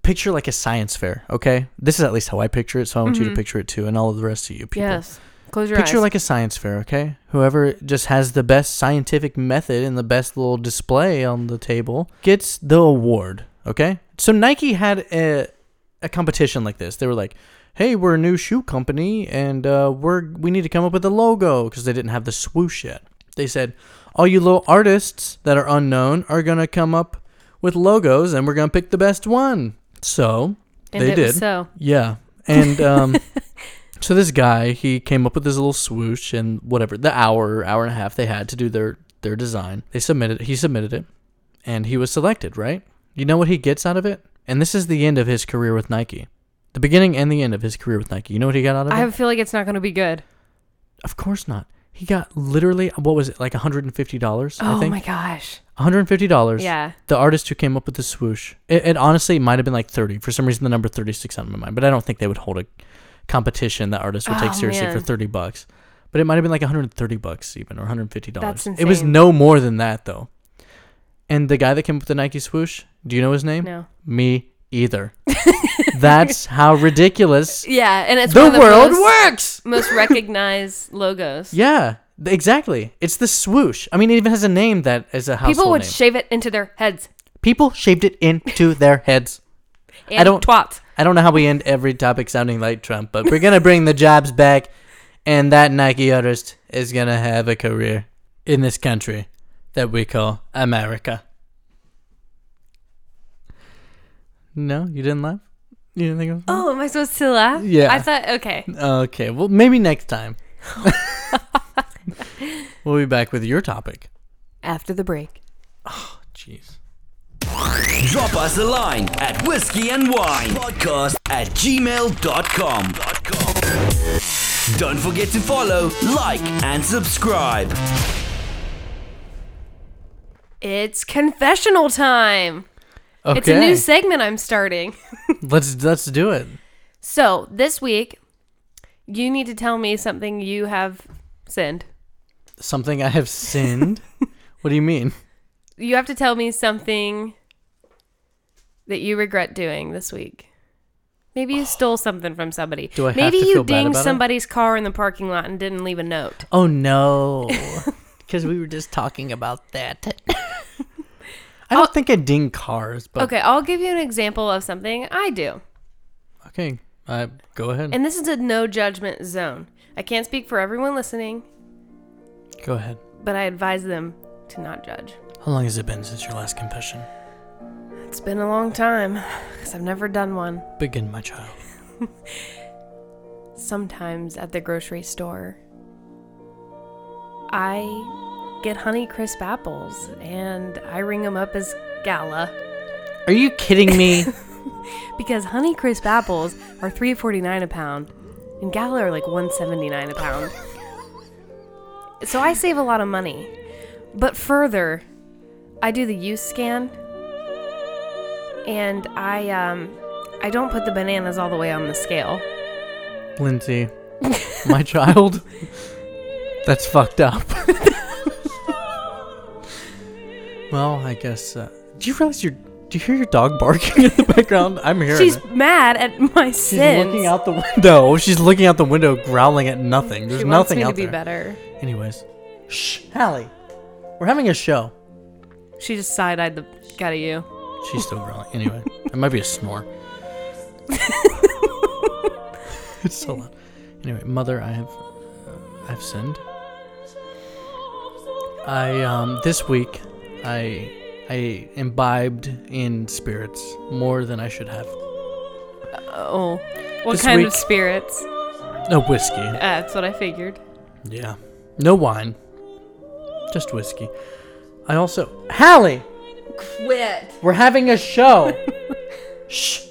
[SPEAKER 1] Picture like a science fair, okay? This is at least how I picture it, so I want you to picture it too, and all of the rest of you people.
[SPEAKER 2] Mm-hmm. Yes. Close your
[SPEAKER 1] Picture
[SPEAKER 2] eyes.
[SPEAKER 1] like a science fair, okay? Whoever just has the best scientific method and the best little display on the table gets the award, okay? So Nike had a a competition like this. They were like, "Hey, we're a new shoe company and uh, we're we need to come up with a logo because they didn't have the swoosh yet." They said, "All you little artists that are unknown are going to come up with logos and we're going to pick the best one." So,
[SPEAKER 2] and
[SPEAKER 1] they did.
[SPEAKER 2] So
[SPEAKER 1] Yeah. And um so this guy, he came up with this little swoosh and whatever, the hour, hour and a half they had to do their their design. They submitted he submitted it and he was selected, right? You know what he gets out of it? And this is the end of his career with Nike. The beginning and the end of his career with Nike. You know what he got out of it?
[SPEAKER 2] I
[SPEAKER 1] it?
[SPEAKER 2] have a feel like it's not going to be good.
[SPEAKER 1] of course not. He got literally what was it, like $150, I
[SPEAKER 2] Oh
[SPEAKER 1] think?
[SPEAKER 2] my gosh.
[SPEAKER 1] $150.
[SPEAKER 2] Yeah.
[SPEAKER 1] the artist who came up with the swoosh. It, it honestly might have been like 30. For some reason, the number 30 sticks out in my mind, but I don't think they would hold a competition that artists would take
[SPEAKER 2] Oh,
[SPEAKER 1] seriously for 30 bucks. But it might have been like 130 bucks even, or 150 dollars. It was no more than that though. And the guy that came up with the Nike swoosh, do you know his name?
[SPEAKER 2] No.
[SPEAKER 1] Me either. That's how ridiculous
[SPEAKER 2] Yeah, and it's
[SPEAKER 1] the
[SPEAKER 2] one of the
[SPEAKER 1] world
[SPEAKER 2] most,
[SPEAKER 1] works.
[SPEAKER 2] most recognized logos.
[SPEAKER 1] Yeah, exactly. It's the swoosh. I mean, it even has a name that is a household
[SPEAKER 2] People would
[SPEAKER 1] name.
[SPEAKER 2] shave it into their heads.
[SPEAKER 1] People shaved it into their heads.
[SPEAKER 2] And
[SPEAKER 1] don't-
[SPEAKER 2] twats.
[SPEAKER 1] I don't know how we end every topic sounding like Trump, but we're gonna bring the jobs back, and that Nike artist is gonna have a career in this country that we call America. No, you didn't laugh. You didn't think of it was funny?
[SPEAKER 2] Oh, am I supposed to laugh?
[SPEAKER 1] Yeah.
[SPEAKER 2] I thought okay.
[SPEAKER 1] Okay, well maybe next time. we'll be back with your topic.
[SPEAKER 2] After the break.
[SPEAKER 1] Oh, jeez.
[SPEAKER 4] Drop us a line at whiskey and wine podcast at gmail.com. Don't forget to follow, like, and subscribe.
[SPEAKER 2] It's confessional time.
[SPEAKER 1] Okay.
[SPEAKER 2] It's a new segment I'm starting.
[SPEAKER 1] let's let's do it.
[SPEAKER 2] So, this week, you need to tell me something you have sinned.
[SPEAKER 1] Something I have sinned. what do you mean?
[SPEAKER 2] You have to tell me something that you regret doing this week. Maybe you stole something from somebody.
[SPEAKER 1] Do I have
[SPEAKER 2] Maybe
[SPEAKER 1] to
[SPEAKER 2] you
[SPEAKER 1] feel bad
[SPEAKER 2] dinged
[SPEAKER 1] about it?
[SPEAKER 2] somebody's car in the parking lot and didn't leave a note.
[SPEAKER 1] Oh no. Because we were just talking about that. I don't think I ding cars, but
[SPEAKER 2] Okay, I'll give you an example of something I do.
[SPEAKER 1] okay. Uh, go ahead.
[SPEAKER 2] And this is a no judgment zone. I can't speak for everyone listening,
[SPEAKER 1] go ahead.
[SPEAKER 2] but I advise them to not judge.
[SPEAKER 1] How long has it been since your last confession?
[SPEAKER 2] It's been a long time because I've never done one.
[SPEAKER 1] Begin, my child.
[SPEAKER 2] Sometimes at the grocery store, I get Honey Crisp apples and I ring them up as Gala
[SPEAKER 1] Are you kidding me?
[SPEAKER 2] because Honey Crisp apples are three forty nine a pound and Gala are like one seventy nine a pound. so I save a lot of money. But further, I do the U scan and I um I don't put the bananas all the way on the scale.
[SPEAKER 1] Lindsay, my child. That's fucked up. well, I guess. Uh, do you realize your? Do you hear your dog barking in the background? I'm hearing
[SPEAKER 2] She's
[SPEAKER 1] it.
[SPEAKER 2] mad at my sin.
[SPEAKER 1] She's
[SPEAKER 2] sins.
[SPEAKER 1] looking out the window. She's looking out the window, growling at nothing. There's
[SPEAKER 2] she wants
[SPEAKER 1] nothing
[SPEAKER 2] me to
[SPEAKER 1] out
[SPEAKER 2] be better.
[SPEAKER 1] Anyways, shh, Hallie, we're having a show.
[SPEAKER 2] She just side eyed the cat at you.
[SPEAKER 1] She's still growling. Anyway, it might be a snore. it's so loud. Anyway, mother, I have, uh, I've sinned. I um this week, I I imbibed in spirits more than I should have.
[SPEAKER 2] Oh. What
[SPEAKER 1] This
[SPEAKER 2] kind of spirits?
[SPEAKER 1] No whiskey.
[SPEAKER 2] Uh, that's what I figured.
[SPEAKER 1] Yeah. No wine. Just whiskey. I also Hallie,
[SPEAKER 2] Quit.
[SPEAKER 1] We're having a show. Shh.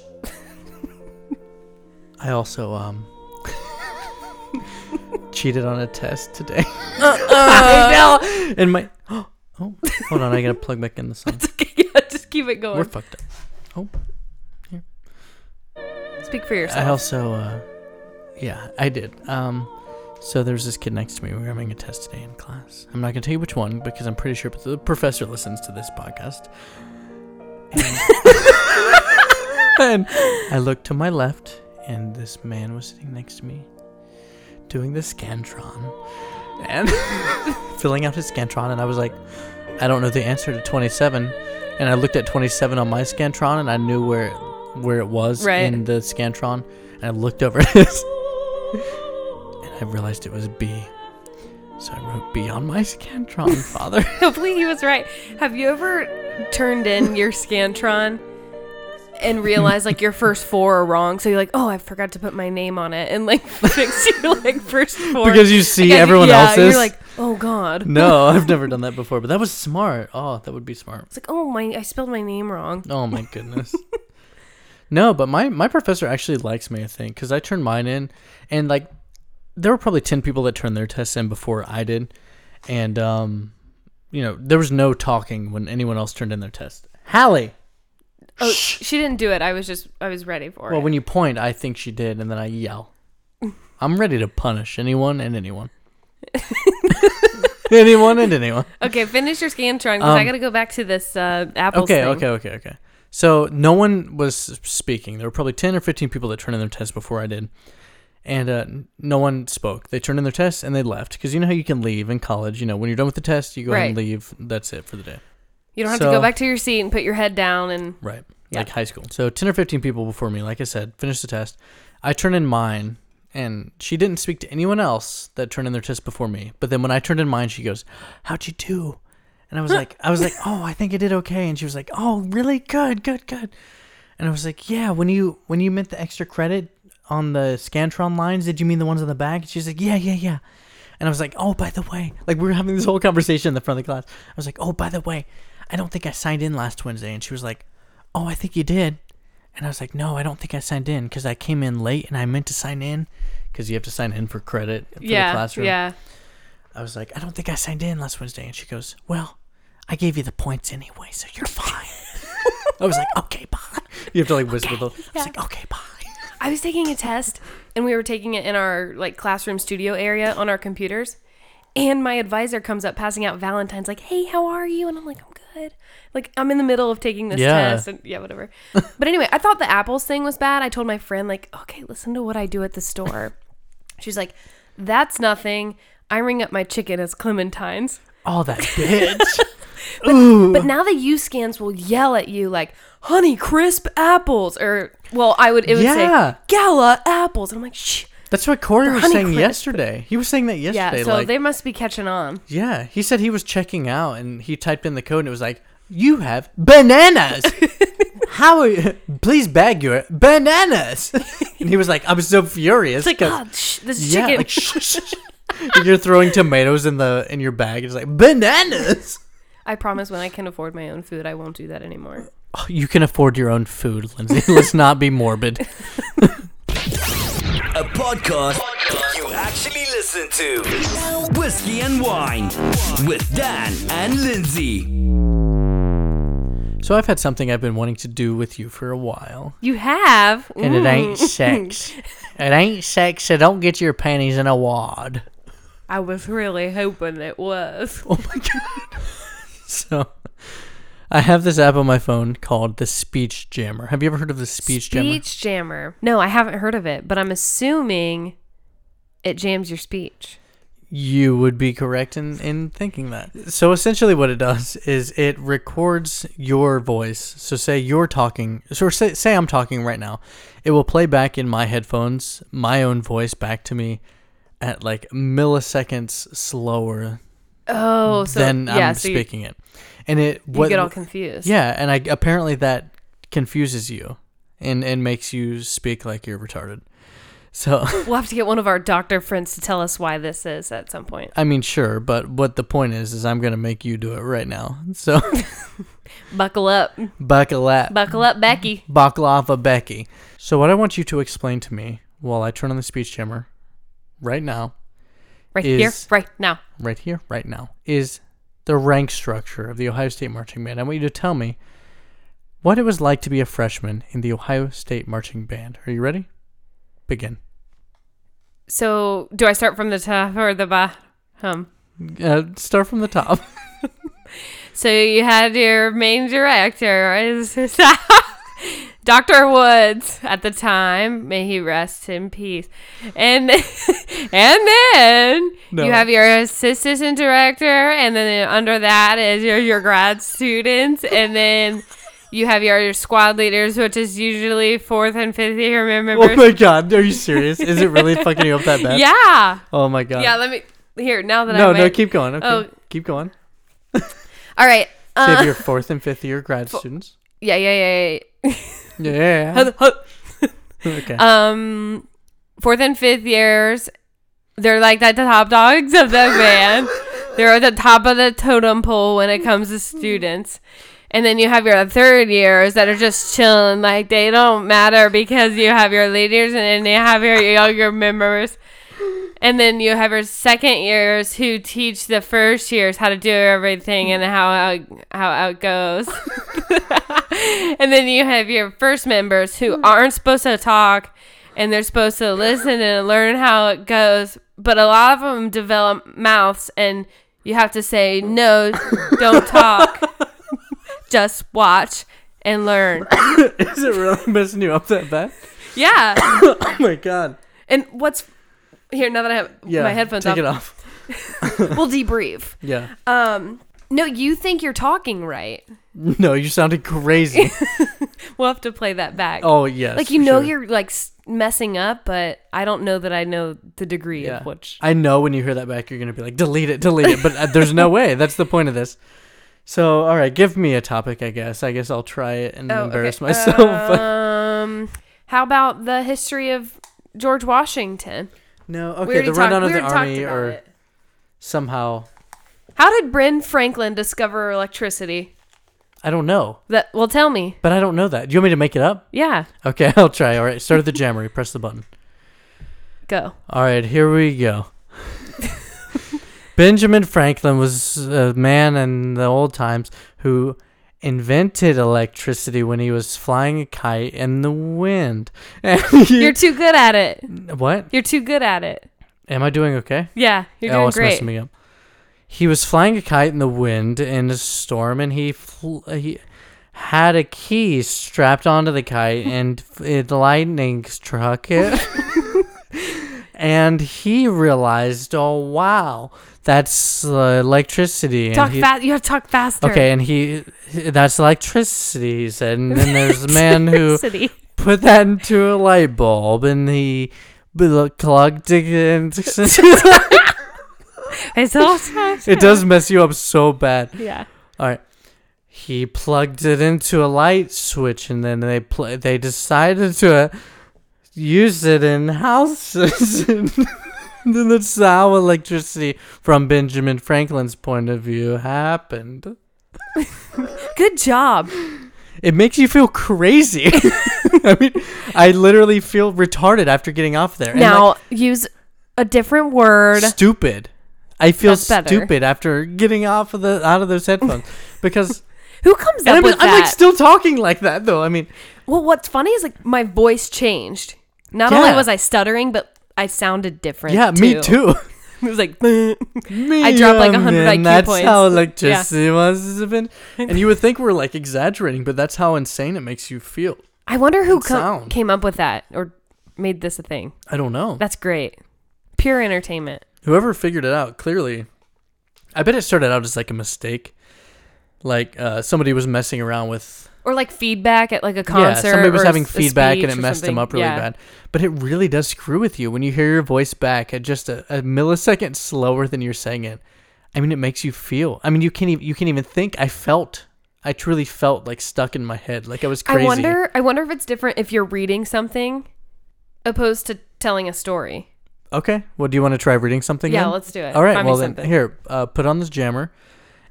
[SPEAKER 1] I also um cheated on a test today. I know. And my oh, hold on, I gotta plug back in the sun.
[SPEAKER 2] yeah, just keep it going.
[SPEAKER 1] We're fucked up. Oh,
[SPEAKER 2] Speak for yourself.
[SPEAKER 1] I also uh yeah, I did. Um so there's this kid next to me. We were having a test today in class. I'm not gonna tell you which one because I'm pretty sure the professor listens to this podcast. And, and I looked to my left, and this man was sitting next to me, doing the scantron, and filling out his scantron. And I was like, I don't know the answer to 27. And I looked at 27 on my scantron, and I knew where where it was
[SPEAKER 2] Right.
[SPEAKER 1] in the scantron. And I looked over at his, I realized it was B. So I wrote B on my scantron, father.
[SPEAKER 2] Hopefully he was right. Have you ever turned in your Scantron and realized like your first four are wrong? So you're like, oh, I forgot to put my name on it, and like fix your like first four
[SPEAKER 1] because you see
[SPEAKER 2] Like,
[SPEAKER 1] everyone
[SPEAKER 2] yeah,
[SPEAKER 1] else's.
[SPEAKER 2] You're like, oh god.
[SPEAKER 1] no, I've never done that before, but that was smart. Oh, that would be smart.
[SPEAKER 2] It's like, oh my, I spelled my name wrong.
[SPEAKER 1] Oh my goodness. no, but my my professor actually likes me. I think because I turned mine in, and like there were probably ten people that turned their tests in before I did, and um, you know there was no talking when anyone else turned in their test. Hallie.
[SPEAKER 2] Oh, she didn't do it. I was just, I was ready for it.
[SPEAKER 1] Well,
[SPEAKER 2] it.
[SPEAKER 1] when you point, I think she did, and then I yell. I'm ready to punish anyone and anyone. anyone and anyone.
[SPEAKER 2] okay, finish your Scantron because I
[SPEAKER 1] Um,
[SPEAKER 2] got to go back to this uh, Apple
[SPEAKER 1] Okay,
[SPEAKER 2] thing.
[SPEAKER 1] okay, okay, okay. So no one was speaking. There were probably ten or fifteen people that turned in their tests before I did, and uh, no one spoke. They turned in their tests and they left because you know how you can leave in college. You know when you're done with the test, you go ahead and leave. That's it for the day.
[SPEAKER 2] You don't have to go back to your seat and put your head down and
[SPEAKER 1] Right.
[SPEAKER 2] Yeah.
[SPEAKER 1] Like high school. So 10 or 15 people before me, like I said, finished the test. I turned in mine, and she didn't speak to anyone else that turned in their test before me. But then when I turned in mine, she goes, How'd you do? And I was like, I was like, Oh, I think I did okay. And she was like, Oh, really? Good, good, good. And I was like, Yeah, when you when you meant the extra credit on the Scantron lines, did you mean the ones on the back? And she's like, Yeah, yeah, yeah. And I was like, Oh, by the way, like we were having this whole conversation in the front of the class. I was like, Oh, by the way, I don't think I signed in last Wednesday. And she was like, Oh, I think you did. And I was like, No, I don't think I signed in because I came in late and I meant to sign in because you have to sign in for credit for the classroom.
[SPEAKER 2] yeah.
[SPEAKER 1] I was like, I don't think I signed in last Wednesday. And she goes, Well, I gave you the points anyway, so you're fine. I was like, Okay, bye. You have to like whisper the. I was
[SPEAKER 2] yeah.
[SPEAKER 1] like, Okay, bye.
[SPEAKER 2] I was taking a test and we were taking it in our like classroom studio area on our computers. And my advisor comes up passing out Valentine's like, "Hey, how are you?" And I'm like, "I'm good." Like I'm in the middle of taking this
[SPEAKER 1] Yeah.
[SPEAKER 2] test and yeah, whatever. but anyway, I thought the apples thing was bad. I told my friend like, "Okay, listen to what I do at the store." She's like, "That's nothing. I ring up my chicken as clementines."
[SPEAKER 1] Oh, that bitch. Ooh.
[SPEAKER 2] But now the U scans will yell at you like honey crisp apples or well, I would it would
[SPEAKER 1] Yeah.
[SPEAKER 2] say gala apples. And I'm like, shh.
[SPEAKER 1] That's what Corey was saying
[SPEAKER 2] Crisp.
[SPEAKER 1] yesterday. He was saying that yesterday.
[SPEAKER 2] Yeah, so
[SPEAKER 1] like,
[SPEAKER 2] they must be catching on.
[SPEAKER 1] Yeah, he said he was checking out and he typed in the code and it was like, "You have bananas." How are you? Please bag your bananas. and he was like, I was so furious.
[SPEAKER 2] It's like, oh, shh, this is
[SPEAKER 1] yeah,
[SPEAKER 2] chicken.
[SPEAKER 1] like. You're throwing tomatoes in the in your bag. It's like bananas.
[SPEAKER 2] I promise when I can afford my own food, I won't do that anymore.
[SPEAKER 1] Oh, you can afford your own food, Lindsay. Let's not be morbid.
[SPEAKER 4] A podcast you actually listen to. Whiskey and Wine with Dan and Lindsay.
[SPEAKER 1] So I've had something I've been wanting to do with you for a while,
[SPEAKER 2] You have?
[SPEAKER 1] and it ain't
[SPEAKER 2] Mm.
[SPEAKER 1] sex. It ain't sex, so don't get your panties in a wad.
[SPEAKER 2] I was really hoping it was.
[SPEAKER 1] Oh my god. So I have this app on my phone called the Speech Jammer. Have you ever heard of the Speech, Jammer?
[SPEAKER 2] Speech jammer. No, I haven't heard of it, but I'm assuming it jams your speech.
[SPEAKER 1] You would be correct in, in thinking that. So essentially what it does is it records your voice. So say you're talking so say, say I'm talking right now. It will play back in my headphones my own voice back to me at like milliseconds slower
[SPEAKER 2] Oh, so
[SPEAKER 1] than
[SPEAKER 2] yeah,
[SPEAKER 1] I'm
[SPEAKER 2] so you,
[SPEAKER 1] speaking it. And it
[SPEAKER 2] you
[SPEAKER 1] what
[SPEAKER 2] get all confused.
[SPEAKER 1] Yeah, and I apparently that confuses you and and makes you speak like you're retarded. So,
[SPEAKER 2] We'll have to get one of our doctor friends to tell us why this is at some point.
[SPEAKER 1] I mean, sure, but what the point is, is I'm going to make you do it right now. So,
[SPEAKER 2] Buckle up.
[SPEAKER 1] buckle up.
[SPEAKER 2] Buckle up, Becky.
[SPEAKER 1] Baklava Becky. So, what I want you to explain to me while I turn on the speech jammer right now,
[SPEAKER 2] Right
[SPEAKER 1] Is-
[SPEAKER 2] here, right now.
[SPEAKER 1] right here, right now, is the rank structure of the Ohio State Marching Band. I want you to tell me what it was like to be a freshman in the Ohio State Marching Band. Are you ready? Begin.
[SPEAKER 2] So, do I start from the top or the bottom?
[SPEAKER 1] Uh, start from the top.
[SPEAKER 2] So you had your main director, Dr. Woods at the time. May he rest in peace. And and then
[SPEAKER 1] No.
[SPEAKER 2] you have your assistant director, and then under that is your your grad students, and then you have your squad leaders, which is usually fourth and fifth year members.
[SPEAKER 1] oh my god, are you serious? Is it really fucking you up that bad?
[SPEAKER 2] yeah,
[SPEAKER 1] Oh my god.
[SPEAKER 2] yeah. Let me here now that
[SPEAKER 1] no,
[SPEAKER 2] I'm
[SPEAKER 1] no, keep going. Okay.
[SPEAKER 2] Oh.
[SPEAKER 1] Keep going.
[SPEAKER 2] All right.
[SPEAKER 1] So you
[SPEAKER 2] Uh,
[SPEAKER 1] have your fourth and fifth year grad students.
[SPEAKER 2] yeah, yeah, yeah. yeah.
[SPEAKER 1] Yeah. okay.
[SPEAKER 2] um fourth and fifth years they're like the top dogs of the band they're at the top of the totem pole when it comes to students and then you have your third years that are just chilling like they don't matter because you have your leaders and then you have your younger members and then you have your second years who teach the first years how to do everything and how how it goes and then you have your first members who hmm. aren't supposed to talk and they're supposed to listen and learn how it goes. But a lot of them develop mouths and you have to say, no, don't talk. Just watch and learn.
[SPEAKER 1] Is it really messing you up that bad?
[SPEAKER 2] Yeah.
[SPEAKER 1] Oh my god.
[SPEAKER 2] And what's here now that I have
[SPEAKER 1] Yeah.
[SPEAKER 2] my headphones
[SPEAKER 1] take
[SPEAKER 2] off,
[SPEAKER 1] it off.
[SPEAKER 2] we'll debrief.
[SPEAKER 1] Yeah.
[SPEAKER 2] Um, no, you think you're talking right.
[SPEAKER 1] No, you sounded crazy.
[SPEAKER 2] We'll have to play that back.
[SPEAKER 1] oh yes.
[SPEAKER 2] like you
[SPEAKER 1] for
[SPEAKER 2] know
[SPEAKER 1] sure.
[SPEAKER 2] you're like s- messing up, but I don't know that I know the degree
[SPEAKER 1] Yeah.
[SPEAKER 2] of which.
[SPEAKER 1] I know when you hear that back, you're gonna be like, delete it, delete it. But uh, there's no way. That's the point of this. So, all right, give me a topic. I guess. I guess I'll try it and
[SPEAKER 2] Oh,
[SPEAKER 1] embarrass myself.
[SPEAKER 2] Um, how about the history of George Washington?
[SPEAKER 1] No. Okay. The rundown
[SPEAKER 2] talked-
[SPEAKER 1] of the army, or
[SPEAKER 2] it.
[SPEAKER 1] somehow,
[SPEAKER 2] How did Ben Franklin discover electricity?
[SPEAKER 1] I don't know.
[SPEAKER 2] That well, tell me.
[SPEAKER 1] But I don't know that. Do you want me to make it up?
[SPEAKER 2] Yeah,
[SPEAKER 1] Okay, I'll try. All right, start at the jammer. Press the button.
[SPEAKER 2] go.
[SPEAKER 1] All right, here we go. Benjamin Franklin was a man in the old times who invented electricity when he was flying a kite in the wind. He-
[SPEAKER 2] You're too good at it.
[SPEAKER 1] what?
[SPEAKER 2] You're too good at it.
[SPEAKER 1] Am I doing okay?
[SPEAKER 2] Yeah, you're
[SPEAKER 1] oh,
[SPEAKER 2] doing
[SPEAKER 1] it's
[SPEAKER 2] great.
[SPEAKER 1] messing me up. He was flying a kite in the wind in a storm, and he fl- he had a key strapped onto the kite, and f- it, the lightning struck it. and he realized, oh wow, that's uh, electricity.
[SPEAKER 2] Talk fast. You have to talk faster.
[SPEAKER 1] Okay, and he that's electricity. He said, and then there's a man who put that into a light bulb, and he plugged it into.
[SPEAKER 2] It's all.
[SPEAKER 1] It does mess you up so bad.
[SPEAKER 2] Yeah.
[SPEAKER 1] All right. He plugged it into a light switch, and then they pl- they decided to uh, use it in houses. then that's how electricity, from Benjamin Franklin's point of view, happened.
[SPEAKER 2] Good job.
[SPEAKER 1] It makes you feel crazy. I mean, I literally feel retarded after getting off there. And,
[SPEAKER 2] now
[SPEAKER 1] like,
[SPEAKER 2] use a different word.
[SPEAKER 1] stupid. I feel stupid after getting off of the out of those headphones because
[SPEAKER 2] Who comes up
[SPEAKER 1] I'm,
[SPEAKER 2] with
[SPEAKER 1] I'm
[SPEAKER 2] that?
[SPEAKER 1] like still talking like that though. I mean,
[SPEAKER 2] well, what's funny is like my voice changed. Not only was I stuttering, but I sounded different.
[SPEAKER 1] yeah, me too.
[SPEAKER 2] It was like,
[SPEAKER 1] me I
[SPEAKER 2] dropped, like, 100
[SPEAKER 1] man,
[SPEAKER 2] IQ
[SPEAKER 1] That's
[SPEAKER 2] points.
[SPEAKER 1] how
[SPEAKER 2] Yeah.
[SPEAKER 1] electricity have been. And you would think we're like exaggerating, but that's how insane it makes you feel.
[SPEAKER 2] I wonder who co- came up with that or made this a thing.
[SPEAKER 1] I don't know.
[SPEAKER 2] That's great. Pure entertainment.
[SPEAKER 1] Whoever figured it out, clearly, I bet it started out as like a mistake. Like uh, somebody was messing around with
[SPEAKER 2] Or like feedback at like a concert.
[SPEAKER 1] Yeah, somebody was having feedback and it messed them up really
[SPEAKER 2] Yeah.
[SPEAKER 1] bad. But it really does screw with you when you hear your voice back at just a, a millisecond slower than you're saying it. I mean, it makes you feel. I mean, you can't even you can't even think. I felt. I truly felt like stuck in my head, like I was crazy.
[SPEAKER 2] I wonder. I wonder if it's different if you're reading something, opposed to telling a story.
[SPEAKER 1] Okay. Well, do you want to try reading something?
[SPEAKER 2] Yeah,
[SPEAKER 1] then?
[SPEAKER 2] let's do it.
[SPEAKER 1] All right.
[SPEAKER 2] Find
[SPEAKER 1] well then,
[SPEAKER 2] something.
[SPEAKER 1] here, uh, put on this jammer,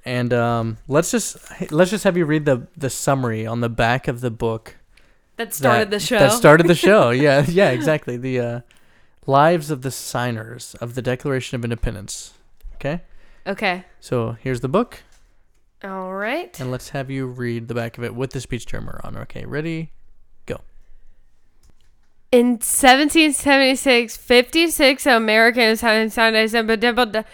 [SPEAKER 1] and um, let's just let's just have you read the the summary on the back of the book
[SPEAKER 2] That started
[SPEAKER 1] that-
[SPEAKER 2] the show.
[SPEAKER 1] That started the show. yeah, yeah, exactly. The uh, lives of the signers of the Declaration of Independence. Okay.
[SPEAKER 2] okay.
[SPEAKER 1] So here's the book,
[SPEAKER 2] All right.
[SPEAKER 1] and let's have you read the back of it with the speech jammer on. Okay, ready?
[SPEAKER 2] In 1776, 56 Americans had signed a simple double-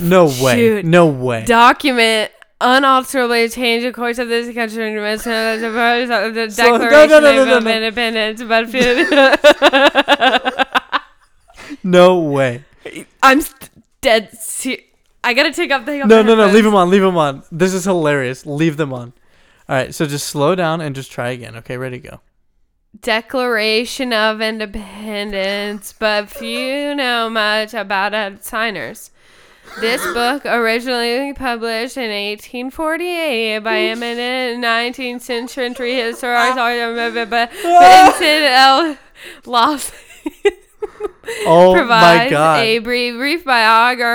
[SPEAKER 1] No way.
[SPEAKER 2] Shoot.
[SPEAKER 1] No way.
[SPEAKER 2] document unalterably changed the course of this country and the
[SPEAKER 1] So- no,
[SPEAKER 2] Declaration
[SPEAKER 1] no, no, no,
[SPEAKER 2] of. Independence. But
[SPEAKER 1] No way.
[SPEAKER 2] I'm dead. Se- I gotta take off the.
[SPEAKER 1] No, no, no. Leave them on. Leave them on. This is hilarious. Leave them on. All right. So just slow down and just try again. Okay. Ready? To go.
[SPEAKER 2] Declaration of Independence, but few know much about its signers. This book, originally published in 1848 by eminent 19th century historian but Vincent L. Lawson,
[SPEAKER 1] Oh my
[SPEAKER 2] provides
[SPEAKER 1] God.
[SPEAKER 2] a brief, brief biography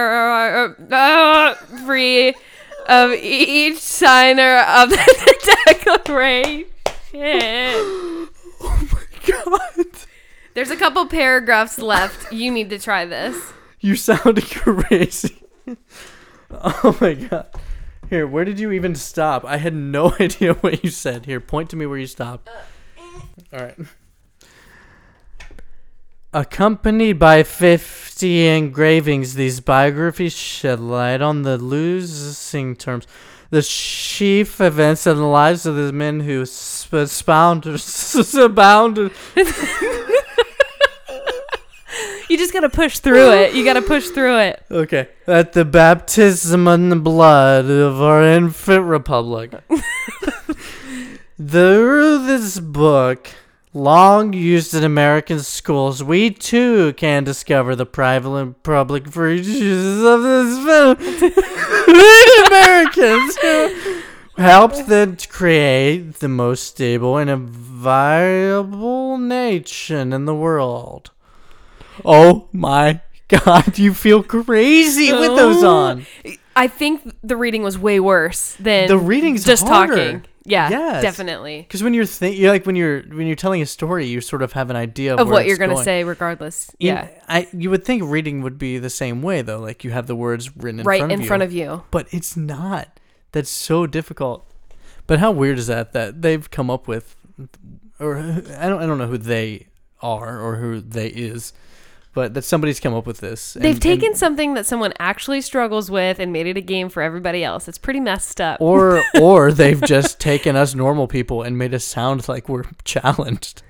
[SPEAKER 2] of each signer of the Declaration.
[SPEAKER 1] God.
[SPEAKER 2] There's a couple paragraphs left. You need to try this.
[SPEAKER 1] You sound crazy. oh my god. Here, where did you even stop? I had no idea what you said. Here, point to me where you stopped. Uh, eh. All right. Accompanied by 50 engravings, these biographies shed light on the losing terms, the chief events in the lives of the men who sp- expound, abound,
[SPEAKER 2] You just gotta push through it. You gotta push through it.
[SPEAKER 1] Okay. At the baptism in the blood of our infant republic. Through this book, long used in American schools, we too can discover the private and public virtues of this film. Americans who helped them to create the most stable and viable nation in the world. Oh my god, you feel crazy with those on.
[SPEAKER 2] I think the reading was way worse than
[SPEAKER 1] The reading's
[SPEAKER 2] just
[SPEAKER 1] harder.
[SPEAKER 2] talking. Yeah,
[SPEAKER 1] Yes.
[SPEAKER 2] definitely.
[SPEAKER 1] Because when you're like when you're when you're telling a story, you sort of have an idea of,
[SPEAKER 2] Of what you're gonna
[SPEAKER 1] going.
[SPEAKER 2] say, regardless.
[SPEAKER 1] You-
[SPEAKER 2] Yeah,
[SPEAKER 1] I you would think reading would be the same way though. Like you have the words written in
[SPEAKER 2] right
[SPEAKER 1] front
[SPEAKER 2] in
[SPEAKER 1] you.
[SPEAKER 2] front of you.
[SPEAKER 1] but it's not. That's so difficult. But how weird is that that they've come up with, or I don't I don't know who they are or who they is, but that somebody's come up with this.
[SPEAKER 2] They've taken
[SPEAKER 1] and-
[SPEAKER 2] something that someone actually struggles with and made it a game for everybody else. It's pretty messed up.
[SPEAKER 1] or or they've just taken us normal people and made us sound like we're challenged.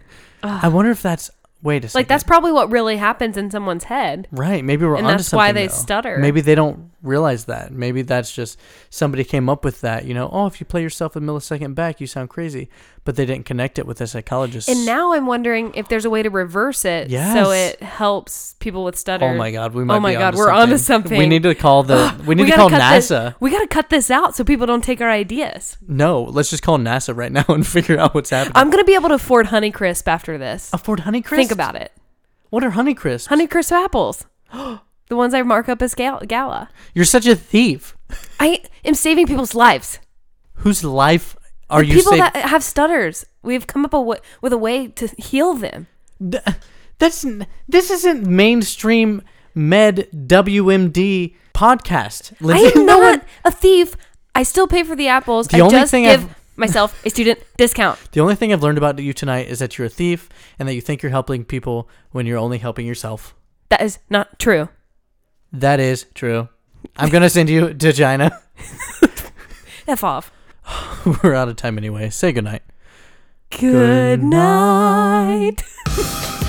[SPEAKER 1] I wonder if that's wait a second.
[SPEAKER 2] like that's probably what really happens in someone's head.
[SPEAKER 1] right. Maybe we're
[SPEAKER 2] and
[SPEAKER 1] onto
[SPEAKER 2] that's why they
[SPEAKER 1] though.
[SPEAKER 2] stutter.
[SPEAKER 1] Maybe they don't realize that. Maybe that's just somebody came up with that. You know, oh, if you play yourself a millisecond back, you sound crazy. But they didn't connect it with a psychologist.
[SPEAKER 2] And now I'm wondering if there's a way to reverse it so it helps people with stutter.
[SPEAKER 1] Oh my God, we might.
[SPEAKER 2] Oh my God,
[SPEAKER 1] onto
[SPEAKER 2] we're onto something.
[SPEAKER 1] We need to call the. We need to
[SPEAKER 2] gotta
[SPEAKER 1] call
[SPEAKER 2] cut this-
[SPEAKER 1] NASA.
[SPEAKER 2] we gotta cut this out so people don't take our ideas.
[SPEAKER 1] No, let's just call NASA right now and figure out what's happening.
[SPEAKER 2] I'm gonna be able to afford Honeycrisp after this.
[SPEAKER 1] Afford Honeycrisp.
[SPEAKER 2] Think about it.
[SPEAKER 1] What are Honeycrisp?
[SPEAKER 2] Honeycrisp apples. the ones I mark up as gal- gala.
[SPEAKER 1] You're such a thief.
[SPEAKER 2] I am saving people's lives.
[SPEAKER 1] Whose life are
[SPEAKER 2] The
[SPEAKER 1] you
[SPEAKER 2] people
[SPEAKER 1] saving?
[SPEAKER 2] that have stutters. We've come up a w- with a way to heal them.
[SPEAKER 1] Th- That's n- this isn't mainstream med WMD podcast.
[SPEAKER 2] I
[SPEAKER 1] Lindsay.
[SPEAKER 2] am
[SPEAKER 1] No
[SPEAKER 2] not
[SPEAKER 1] one-
[SPEAKER 2] a thief. I still pay for the apples.
[SPEAKER 1] The
[SPEAKER 2] I
[SPEAKER 1] only
[SPEAKER 2] just
[SPEAKER 1] thing
[SPEAKER 2] give
[SPEAKER 1] I've-
[SPEAKER 2] myself a student discount.
[SPEAKER 1] the only thing I've learned about you tonight is that you're a thief and that you think you're helping people when you're only helping yourself.
[SPEAKER 2] That is not true.
[SPEAKER 1] That is true. I'm gonna send you to China.
[SPEAKER 2] F off.
[SPEAKER 1] We're out of time anyway. Say goodnight.
[SPEAKER 2] Good night.